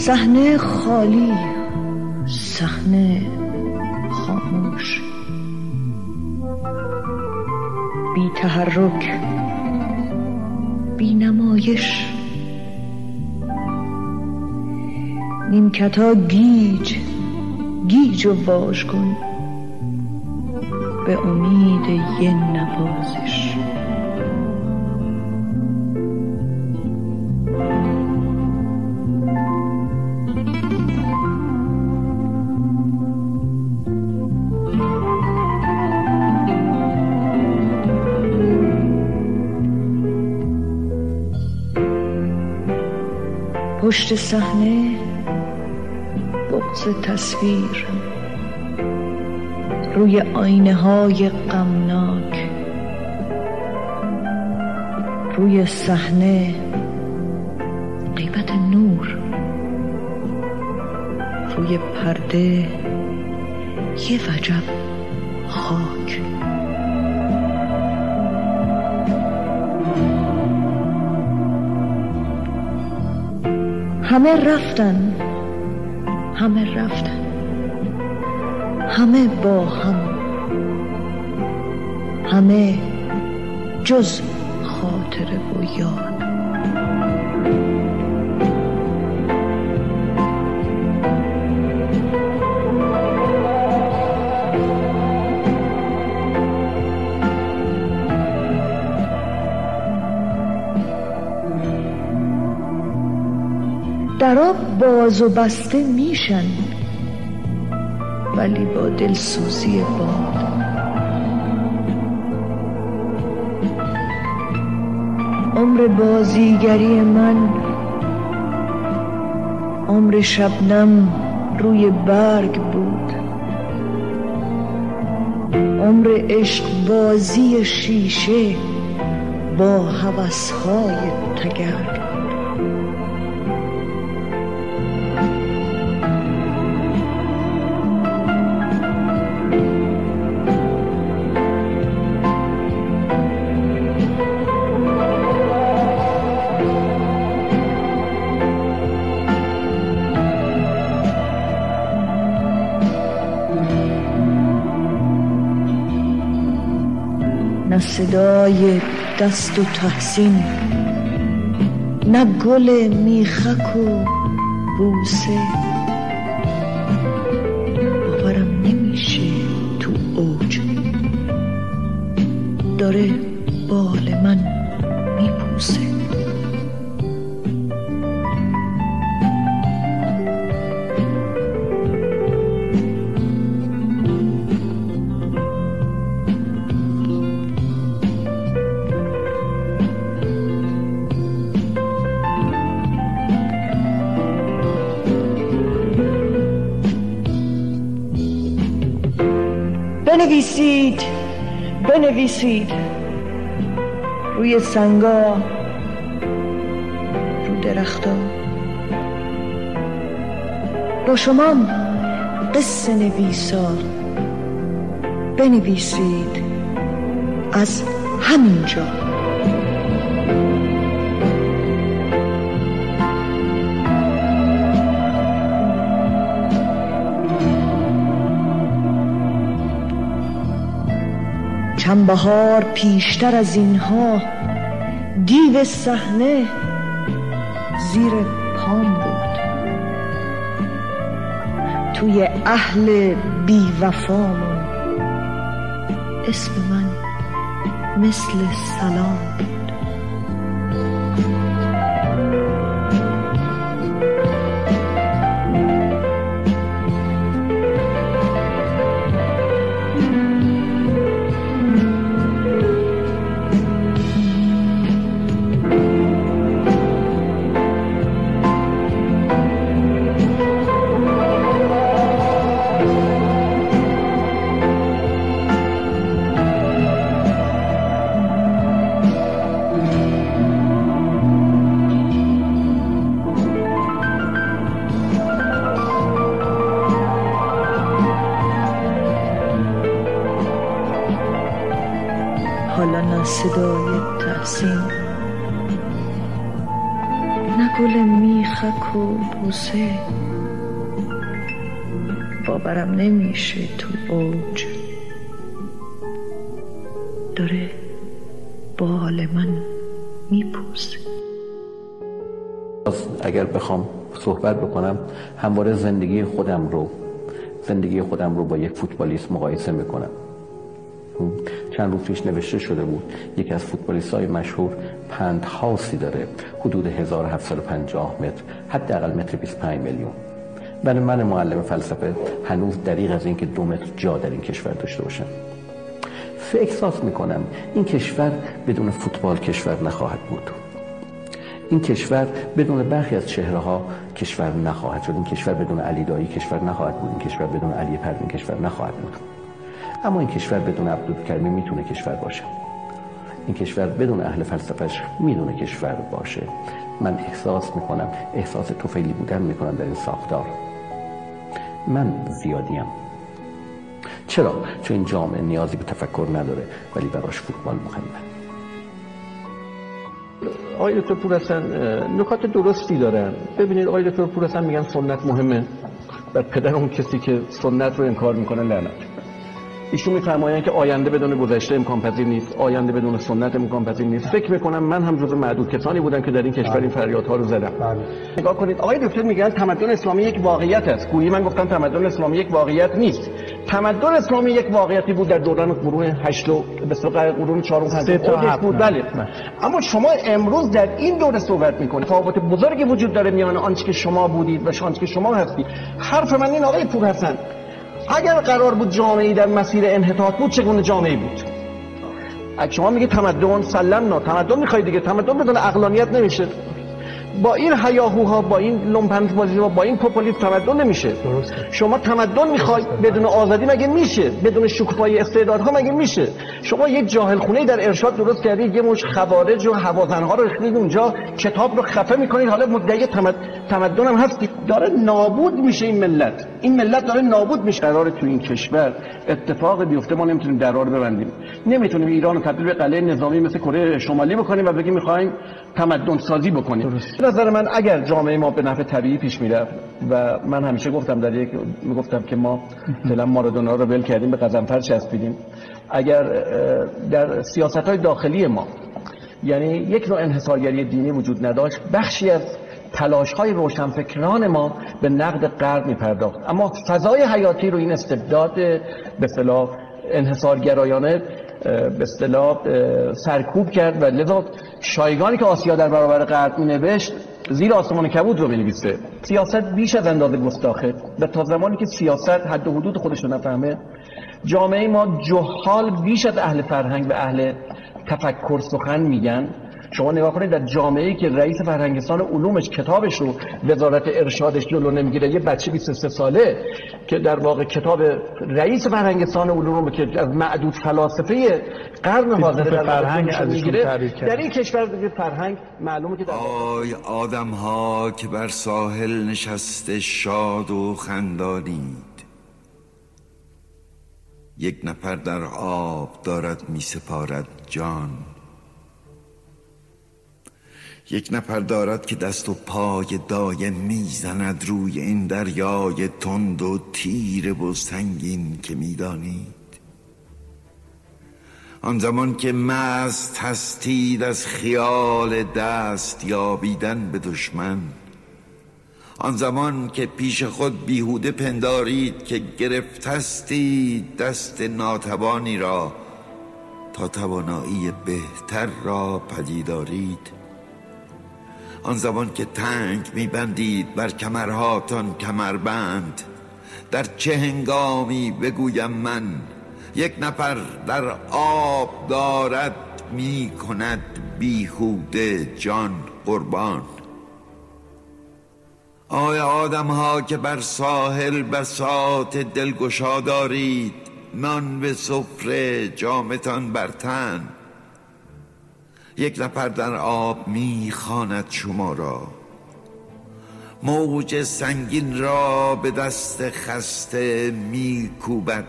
صحنه خالی صحنه خاموش. بی تحرک بی نمایش. نیمکتا گیج گیج و واژ کن. به امید یه نوازش. پشت صحنه بغز تصویر. روی آینه های غمناک. روی صحنه غیبت نور. روی پرده یه وجب خاک. همه رفتن. همه رفتن. همه با هم. همه جز خاطره و یاد درا باز و بسته میشن ولی با دلسوزی باد. عمر بازیگری من عمر شبنم روی برگ بود. عمر عشق بازی شیشه با هوسهای تگرگ. نه صدای دست و تحسین نه گل میخک و بوسه. باورم نمیشه تو اوج داره بنویسید. روی سنگا. رو درختا. با شما قصه نویسا. بنویسید. از همینجا. چند بهار پیشتر از اینها دیو صحنه زیر پام بود. توی اهل بی وفامون اسم من مثل سلام. صدای تحسین. نه گل میخک و بوسه. باورم نمیشه تو اوج. داره بال من میپوسه. اگر بخوام صحبت بکنم همواره زندگی خودم رو زندگی خودم رو با یک فوتبالیست مقایسه می‌کنم. چند روز پیش نوشته شده بود یکی از فوتبالیست های مشهور پند هاوسی داره حدود 1750 متر حداقل متر 25 میلیون. برای من معلم فلسفه هنوز دریغ از اینکه دو متر جا در این کشور داشته باشم. احساس می‌کنم این کشور بدون فوتبال کشور نخواهد بود. این کشور بدون برخی از چهره ها کشور نخواهد شد. این کشور بدون علی دایی کشور نخواهد بود. این کشور بدون علی پروین کشور نخواهد بود. اما این کشور بدون عبدالکرمی می‌تونه کشور باشه. این کشور بدون اهل فلسفهش می‌دونه کشور باشه. من احساس می‌کنم احساس توفیلی بودن می‌کنم در این ساختار. من زیادیم. چرا؟ چون این جامعه نیازی به تفکر نداره ولی براش فوتبال مهمه. آقای دکتر پور نکات درستی دارن. ببینید آقای دکتر پور میگن سنت مهمه. بر پدر اون کسی که سنت رو انکار می‌کنه لعنت. ایشون میفرمایند که آینده بدون گذشته امکان پذیر نیست آینده بدون سنت امکان پذیر نیست. فکر می‌کنم من هم جزو معدود کسانی بودم که در این کشور این فریادها رو زدم. بله. نگاه کنید آقای دکتر میگن تمدن اسلامی یک واقعیت است. گویی من گفتم تمدن اسلامی یک واقعیت نیست. تمدن اسلامی یک واقعیتی بود در دوران قرون 8 و به قرون 4 و 5 بود. بله. اما شما امروز در این دوره صحبت می‌کنید. تفاوت بزرگی وجود داره میان آنچه که شما بودید و آنچه که شما هستید. حرف من این آقای پور هستن اگر قرار بود جامعه در مسیر انحطاط بود چگونه جامعه بود؟ اگه شما میگه تمدن سلم نه تمدن می‌خوای دیگه. تمدن بدون اقلانیت نمیشه. با این هیاهوها با این لومپند بازی و با این پوپولیسم تمدن نمیشه. درسته. شما تمدن می‌خوای بدون آزادی مگه میشه؟ بدون شکوفایی استعدادها مگه میشه؟ شما یک جاهل خونه در ارشاد درست کردید یه مش خوارج و هوازنها رو ریختید اونجا کتاب رو خفه می‌کنید حالا مدعی تمد... تمدن هم هست داره نابود میشه این ملت. این ملت داره نابود میشه. قرار تو این کشور اتفاق بیفته ما نمی‌تونیم درار ببندیم. نمی‌تونیم ایران رو تبدیل به قلعه نظامی مثل کره شمالی بکنیم و بگیم می‌خوایم تمدن سازی بکنیم نظر من اگر جامعه ما به نفع طبیعی پیش می‌رفت و من همیشه گفتم در یک می‌گفتم که ما فعلا مارادونا رو ول کردیم به قزنفر چسبیدیم. اگر در سیاست های داخلی ما یعنی یک نوع انحصارگری دینی وجود نداشت بخشی از تلاش های روشنفکران ما به نقد غرب می پرداخت اما فضای حیاتی رو این استبداد به صلاح انحصارگرایانه به اصطلاح سرکوب کرد و لذا شایگانی که آسیا در برابر غرب می نوشت زیر آسمان کبود رو بنویسه سیاست بیش از اندازه گستاخه. و تا زمانی که سیاست حد و حدود خودش رو نفهمه جامعه ما جهال بیش از اهل فرهنگ و اهل تفکر سخن میگن. شما نگاه کنید در جامعه که رئیس فرهنگستان علومش کتابش رو وزارت ارشادش جلو نمی‌گیره یه بچه 23 ساله که در واقع کتاب رئیس فرهنگستان علوم رو که از معدود فلاسفه قرن حاضر در فرهنگ می‌گیره در این کشور فرهنگ معلومه که در آی آدم ها که بر ساحل نشسته شاد و خندانید. یک نفر در آب دارد می سپارد جان. یک نفر دارد که دست و پای دایم می‌زند روی این دریای تند و تیر و سنگین که می‌دانید. آن زمان که مست هستید از خیال دست یابیدن به دشمن. آن زمان که پیش خود بیهوده پندارید که گرفت هستید دست ناتوانی را تا توانایی بهتر را پدیدارید. آن زمان که تنگ میبندید بر کمرهاتان کمربند. در چه هنگامی بگویم من یک نفر در آب دارد می کند بیهوده جان قربان. آیا آدم ها که بر ساحل بسات دلگشا دارید نان به سفره جامتان بر تن یک نفر در آب می‌خواند شما را. موج سنگین را به دست خسته میکوبد.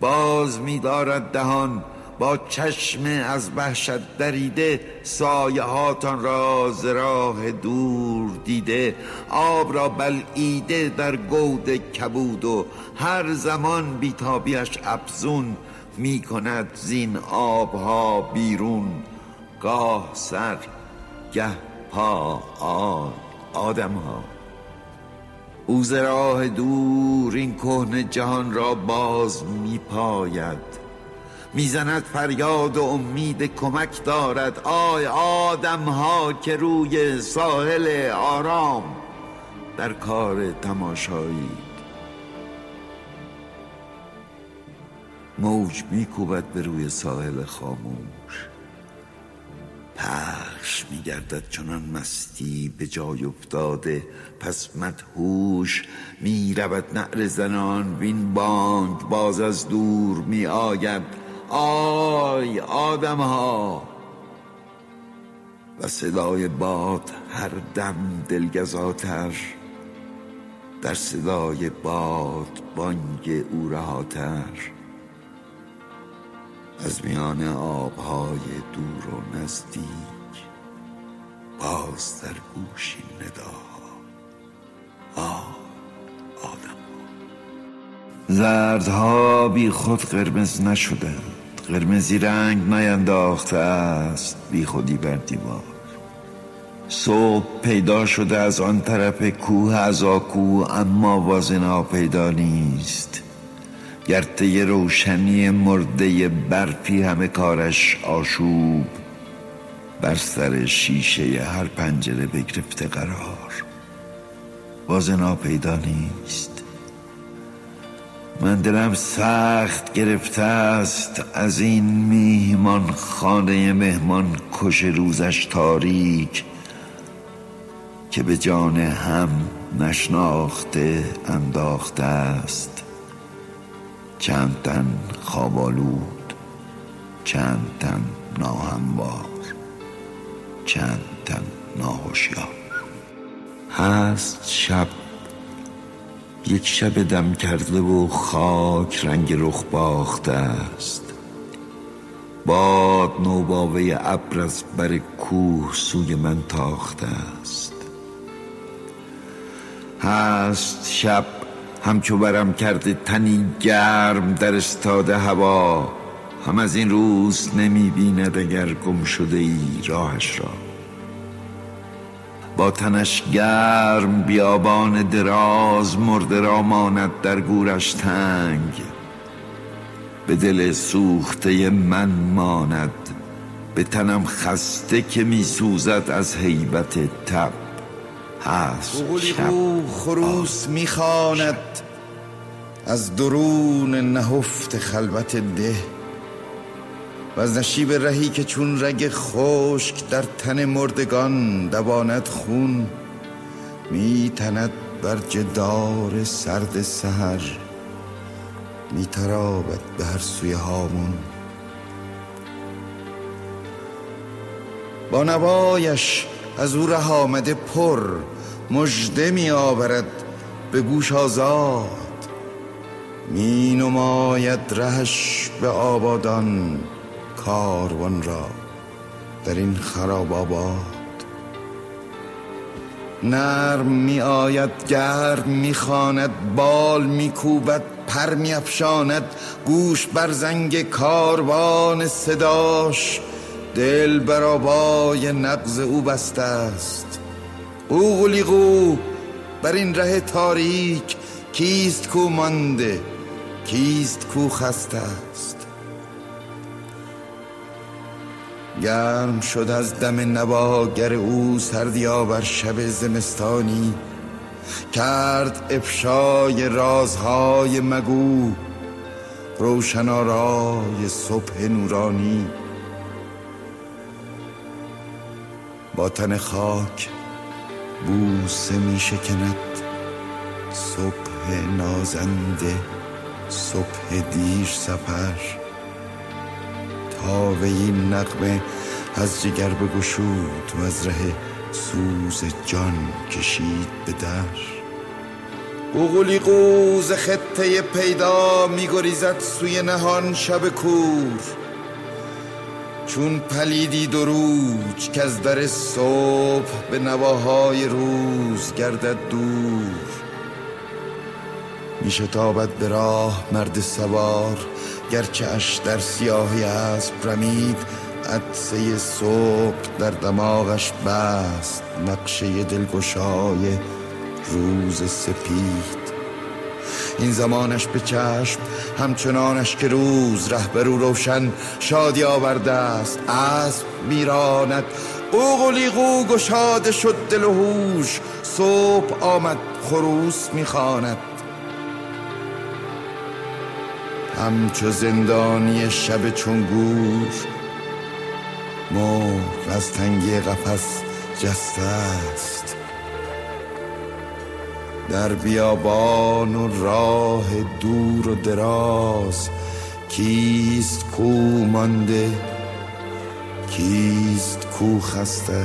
باز میدارد دهان با چشم از وحشت دریده سایه هاتان را ز راه دور دیده. آب را بلعیده در گود کبود و هر زمان بیتابیش افزون می کند زین آبها بیرون. گاه سر گه پا آدم ها او راه دور این کهنه جهان را باز می پاید می‌زند فریاد و امید کمک دارد. آی آدم ها که روی ساحل آرام در کار تماشایی. موج میکوبد به روی ساحل خاموش. پخش میگردد چنان مستی به جای افتاده. پس مدهوش می‌رود نعر زنان. وین بانگ باز از دور می آید آی آدم ها و صدای باد هر دم دلگزاتر. در صدای باد بانگ او رهاتر. از میان آبهای دور و نزدیک باز در گوشی نداها. آه آدم زردها بی خود قرمز نشدند. قرمزی رنگ نینداخته است بی خودی بر دیوار. صبح پیدا شده از آن طرف کوه از آکو اما وازنا پیدا نیست. گرته روشنی مرده برفی همه کارش آشوب بر سر شیشه هر پنجره بگرفته قرار. وازنا پیدا نیست. من دلم سخت گرفته است از این میهمان خانه مهمان کش روزش تاریک که به جان هم نشناخته انداخته است. چند تن خوابالود چند تن ناهموار چند تن ناهوشیار. هست شب یک شب دم کرده و خاک رنگ رخ باخته است. باد نوباوه ابر از بر کوه سوی من تاخته است. هست شب همچو برم کرده تنی گرم در استاده هوا. هم از این روز نمی بیند اگر گم شده ای راهش را. با تنش گرم بیابان دراز مرده را ماند در گورش تنگ. به دل سوخته من ماند به تنم خسته که می سوزد از حیبت تب. هست شب. خروس می‌خواند از درون نهفت خلوت ده. و از نشیب رهی که چون رگ خشک در تن مردگان دواند خون میتند بر جدار سرد سهر میترابد به هر سوی هامون. با نوایش از او ره آمده پر مژده می آورد به گوش آزاد. می نماید رهش به آبادان کاروان را در این خراب آباد. نرم می آید گرم می خاند بال می کوبد پر می افشاند گوش بر زنگ کاروان صداش. دل برابای نقض او بسته است. او غلیقو بر این ره تاریک کیست کو مانده کیست کو خسته است؟ گرم شد از دم نواگر او سردیا بر شب زمستانی کرد افشای رازهای مگو روشنارای صبح نورانی. با تن خاک بوسه می شکند صبح نازنده صبح دیر سفر. آوه این نقمه از جگر بگشود و از ره سوز جان کشید به در. قوقلی قوز خطه پیدا میگریزد سوی نهان شب کور. چون پلیدی دروج که از در صبح به نواهای روز گردد دور. میشتابد به راه مرد سوار گرچه اش در سیاهی اسب رمید عدسه صبح در دماغش بست نقشه دلگشای روز سپید. این زمانش به چشم همچنانش که روز رهبرو روشن شادی آورده است. اسب میراند اوغلی گشاده شد دل و هوش. صبح آمد خروس می‌خواند. همچو زندانی شب چون گور مرغ از تنگی قفس جسته است. در بیابان و راه دور و دراز کیست کو مانده کیست کو خسته؟